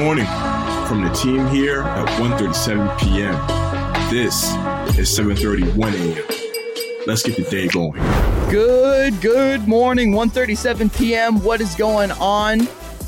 morning from the team here at 1.37 p.m. This is 7.31 a.m. Let's get the day going. Good, good morning, 1.37 p.m. What is going on?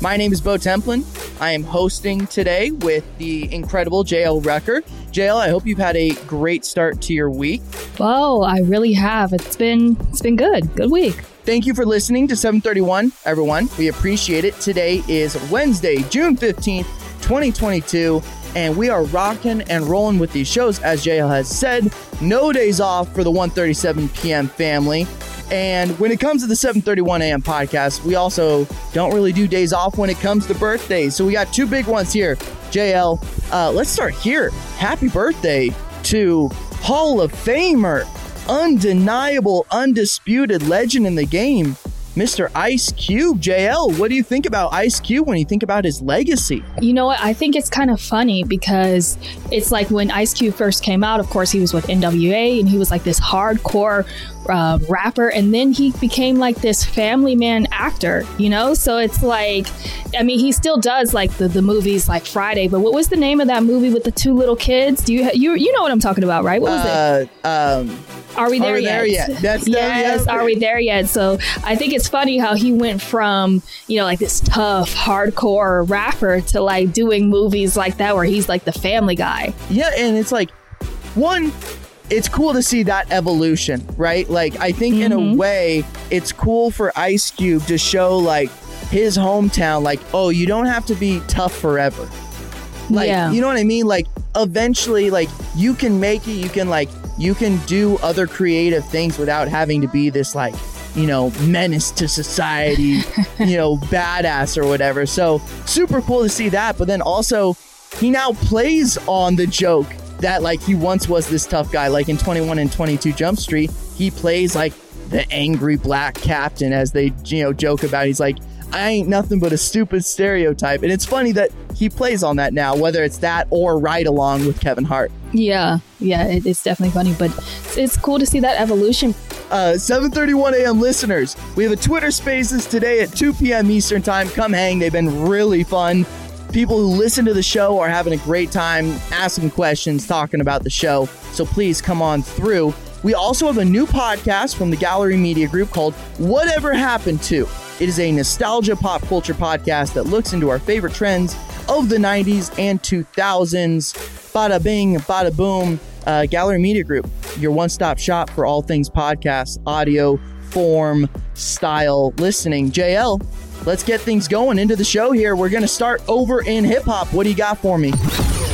My name is Bo Templin. I am hosting today with the incredible JL Rucker. JL, I hope you've had a great start to your week. Well, I really have. It's been it's been good. Good week. Thank you for listening to 731, everyone. We appreciate it. Today is Wednesday, June 15th, 2022, and we are rocking and rolling with these shows. As JL has said, no days off for the 137 p.m. family. And when it comes to the 7:31 a.m. podcast, we also don't really do days off when it comes to birthdays. So we got two big ones here. JL, uh, let's start here. Happy birthday to Hall of Famer, undeniable, undisputed legend in the game, Mr. Ice Cube. JL, what do you think about Ice Cube when you think about his legacy? You know what? I think it's kind of funny because it's like when Ice Cube first came out, of course, he was with NWA and he was like this hardcore uh, rapper. And then he became like this family man actor, you know? So it's like, I mean, he still does like the, the movies like Friday, but what was the name of that movie with the two little kids? Do you, you, you know what I'm talking about, right? What was uh, it? Um, are we there, are we yet? there yet? That's yes. Are we there yet? So I think it's funny how he went from you know like this tough, hardcore rapper to like doing movies like that where he's like the family guy. Yeah, and it's like one. It's cool to see that evolution, right? Like I think mm-hmm. in a mm-hmm. way, it's cool for Ice Cube to show like his hometown, like oh, you don't have to be tough forever. Like yeah. you know what I mean? Like eventually, like you can make it. You can like you can do other creative things without having to be this like you know menace to society you know badass or whatever so super cool to see that but then also he now plays on the joke that like he once was this tough guy like in 21 and 22 jump street he plays like the angry black captain as they you know joke about he's like I ain't nothing but a stupid stereotype. And it's funny that he plays on that now, whether it's that or Ride Along with Kevin Hart. Yeah, yeah, it, it's definitely funny, but it's, it's cool to see that evolution. Uh, 7:31 a.m. listeners, we have a Twitter Spaces today at 2 p.m. Eastern Time. Come hang; they've been really fun. People who listen to the show are having a great time asking questions, talking about the show. So please come on through. We also have a new podcast from the Gallery Media Group called Whatever Happened to. It is a nostalgia pop culture podcast that looks into our favorite trends of the 90s and 2000s. Bada bing, bada boom. Uh, Gallery Media Group, your one stop shop for all things podcast, audio, form, style, listening. JL, let's get things going into the show here. We're going to start over in hip hop. What do you got for me?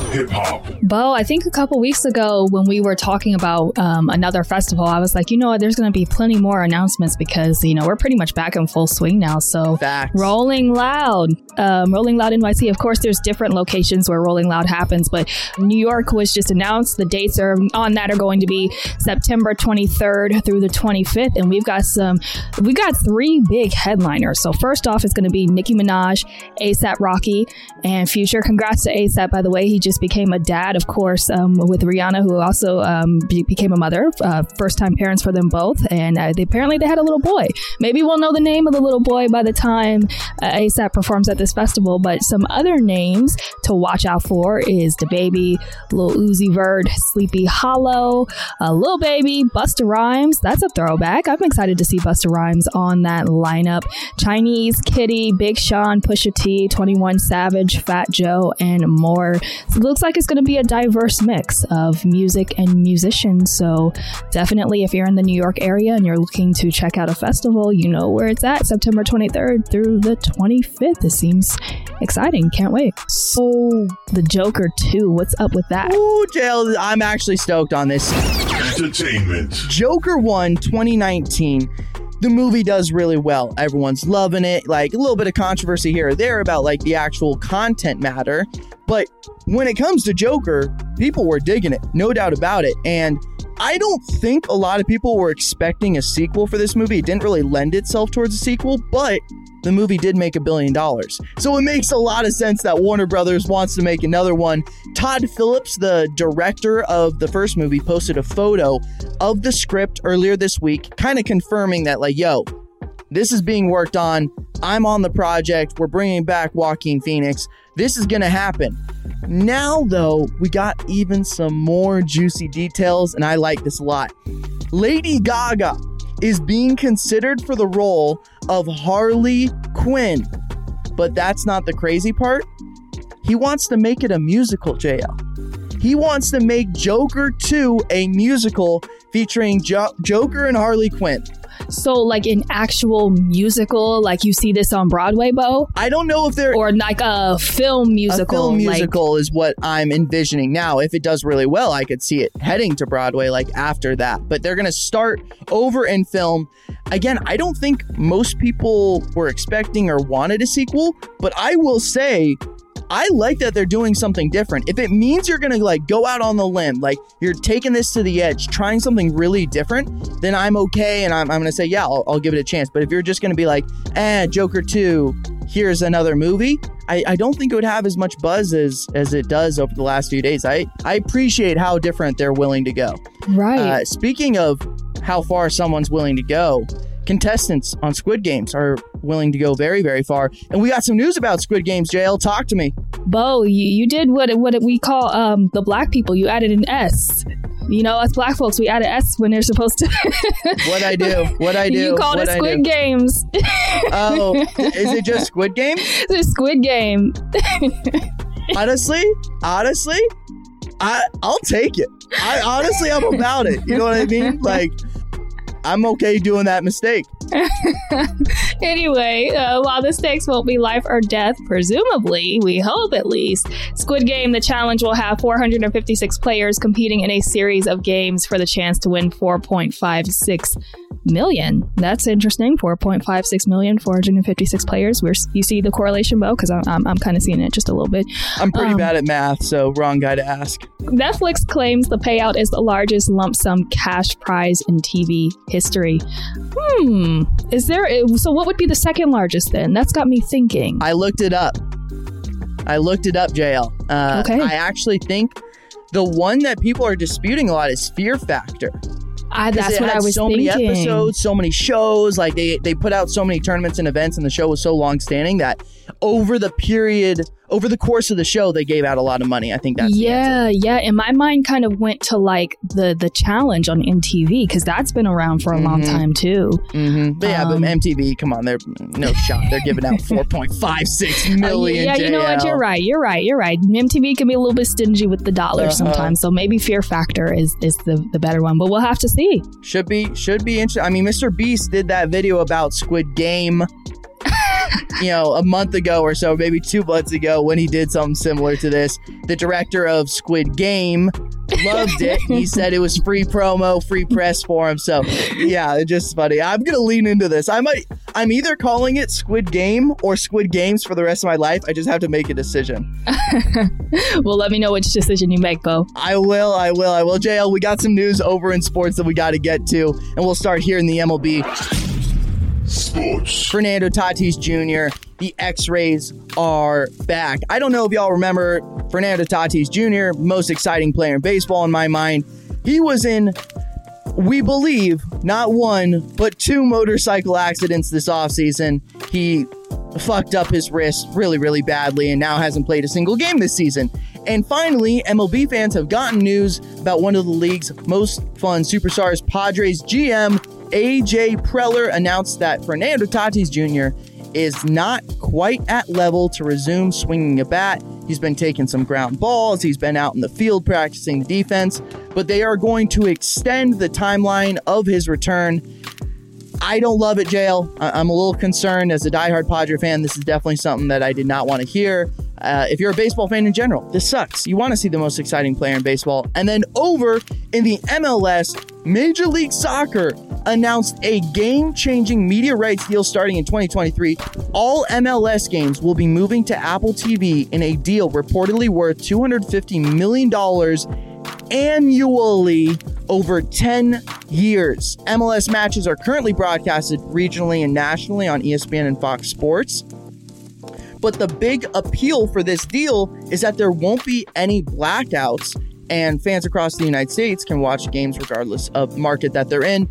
Hip hop. Bo, I think a couple weeks ago when we were talking about um, another festival, I was like, you know what, there's going to be plenty more announcements because, you know, we're pretty much back in full swing now. So, Facts. Rolling Loud, um, Rolling Loud NYC. Of course, there's different locations where Rolling Loud happens, but New York was just announced. The dates are on that are going to be September 23rd through the 25th. And we've got some, we got three big headliners. So, first off it's going to be Nicki Minaj, ASAP Rocky, and Future. Congrats to ASAP, by the way. He just became a dad, of course, um, with Rihanna, who also um, be- became a mother, uh, first time parents for them both. And uh, they, apparently they had a little boy. Maybe we'll know the name of the little boy by the time uh, ASAP performs at this festival. But some other names to watch out for is the baby, Lil Uzi Vert, Sleepy Hallow, uh, Lil Baby, Busta Rhymes. That's a throwback. I'm excited to see Busta Rhymes on that lineup. Chinese Kitty, Big Sean, Pusha T, 21 Savage, Fat Joe, and more. So looks like it's going to be a diverse mix of music and musicians. So definitely, if you're in the New York area and you're looking to check out a festival, you know where it's at September 23rd through the 25th. It seems exciting. Can't wait. So the Joker 2, what's up with that? Ooh, JL, I'm actually stoked on this. Entertainment. Joker 1 2019 the movie does really well. Everyone's loving it. Like a little bit of controversy here or there about like the actual content matter. But when it comes to Joker, people were digging it, no doubt about it. And I don't think a lot of people were expecting a sequel for this movie. It didn't really lend itself towards a sequel, but the movie did make a billion dollars. So it makes a lot of sense that Warner Brothers wants to make another one. Todd Phillips, the director of the first movie, posted a photo of the script earlier this week, kind of confirming that, like, yo, this is being worked on. I'm on the project. We're bringing back Joaquin Phoenix. This is going to happen. Now, though, we got even some more juicy details, and I like this a lot. Lady Gaga is being considered for the role of Harley Quinn. But that's not the crazy part. He wants to make it a musical, JL. He wants to make Joker 2 a musical featuring jo- Joker and Harley Quinn. So, like an actual musical, like you see this on Broadway, Bo? I don't know if they're or like a film musical. A film musical like, is what I'm envisioning now. If it does really well, I could see it heading to Broadway like after that. But they're gonna start over in film. Again, I don't think most people were expecting or wanted a sequel, but I will say I like that they're doing something different. If it means you're gonna like go out on the limb, like you're taking this to the edge, trying something really different, then I'm okay and I'm, I'm gonna say, yeah, I'll, I'll give it a chance. But if you're just gonna be like, eh, Joker 2, here's another movie, I, I don't think it would have as much buzz as as it does over the last few days. I, I appreciate how different they're willing to go. Right. Uh, speaking of how far someone's willing to go, contestants on Squid Games are willing to go very, very far. And we got some news about Squid Games. JL, talk to me. Bo, you, you did what what we call um, the black people. You added an S. You know, us black folks, we add an S when they're supposed to. what I do? What I do? You called it Squid Games. oh, is it just Squid Game? It's a Squid Game. honestly, honestly, I I'll take it. I honestly, I'm about it. You know what I mean? Like I'm okay doing that mistake. anyway, uh, while the stakes won't be life or death, presumably, we hope at least, Squid Game, the challenge will have 456 players competing in a series of games for the chance to win 4.56 million. That's interesting. 4.56 million, 456 players. Where you see the correlation, Bo? Because I'm, I'm, I'm kind of seeing it just a little bit. I'm pretty um, bad at math, so wrong guy to ask. Netflix claims the payout is the largest lump sum cash prize in TV history. Hmm. Is there? So what would be the second largest then? That's got me thinking. I looked it up. I looked it up, JL. Uh, okay. I actually think the one that people are disputing a lot is Fear Factor. I, that's what I was so thinking. many episodes, so many shows. Like they they put out so many tournaments and events, and the show was so long standing that over the period over the course of the show they gave out a lot of money. I think that's yeah yeah and my mind kind of went to like the the challenge on mtv because that's been around for a mm-hmm. long time too. Mm-hmm. but yeah um, but mtv come on they're no shot. They're giving out 4.56 million yeah you know what? you're right. You're right. You're right. Mtv can be a little bit stingy with the dollars uh-huh. sometimes so maybe fear factor is is the the better one but we'll have to see. Should be should be interesting i mean mr beast did that video about squid game you know, a month ago or so, maybe two months ago, when he did something similar to this. The director of Squid Game loved it. he said it was free promo, free press for him. So, yeah, it's just funny. I'm gonna lean into this. I might. I'm either calling it Squid Game or Squid Games for the rest of my life. I just have to make a decision. well, let me know which decision you make, Bo. I will. I will. I will. JL, we got some news over in sports that we got to get to, and we'll start here in the MLB. Sports. Fernando Tatis Jr., the X Rays are back. I don't know if y'all remember Fernando Tatis Jr., most exciting player in baseball in my mind. He was in, we believe, not one, but two motorcycle accidents this offseason. He fucked up his wrist really, really badly and now hasn't played a single game this season. And finally, MLB fans have gotten news about one of the league's most fun superstars, Padres GM AJ Preller announced that Fernando Tatis Jr. is not quite at level to resume swinging a bat. He's been taking some ground balls, he's been out in the field practicing defense, but they are going to extend the timeline of his return. I don't love it, JL. I'm a little concerned as a diehard Padre fan. This is definitely something that I did not want to hear. Uh, if you're a baseball fan in general, this sucks. You want to see the most exciting player in baseball. And then over in the MLS, Major League Soccer announced a game changing media rights deal starting in 2023. All MLS games will be moving to Apple TV in a deal reportedly worth $250 million annually over 10 years. MLS matches are currently broadcasted regionally and nationally on ESPN and Fox Sports. But the big appeal for this deal is that there won't be any blackouts, and fans across the United States can watch games regardless of market that they're in.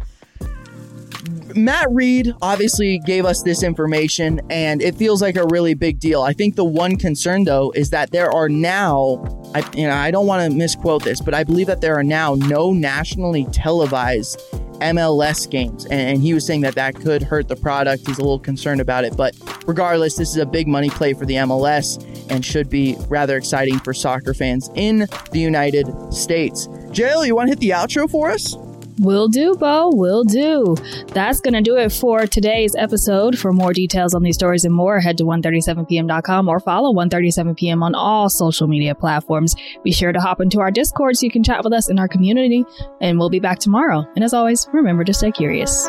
Matt Reed obviously gave us this information and it feels like a really big deal. I think the one concern though is that there are now I you know I don't want to misquote this, but I believe that there are now no nationally televised MLS games. And he was saying that that could hurt the product. He's a little concerned about it. But regardless, this is a big money play for the MLS and should be rather exciting for soccer fans in the United States. JL, you want to hit the outro for us? Will do, Bo. Will do. That's going to do it for today's episode. For more details on these stories and more, head to 137pm.com or follow 137pm on all social media platforms. Be sure to hop into our Discord so you can chat with us in our community. And we'll be back tomorrow. And as always, remember to stay curious.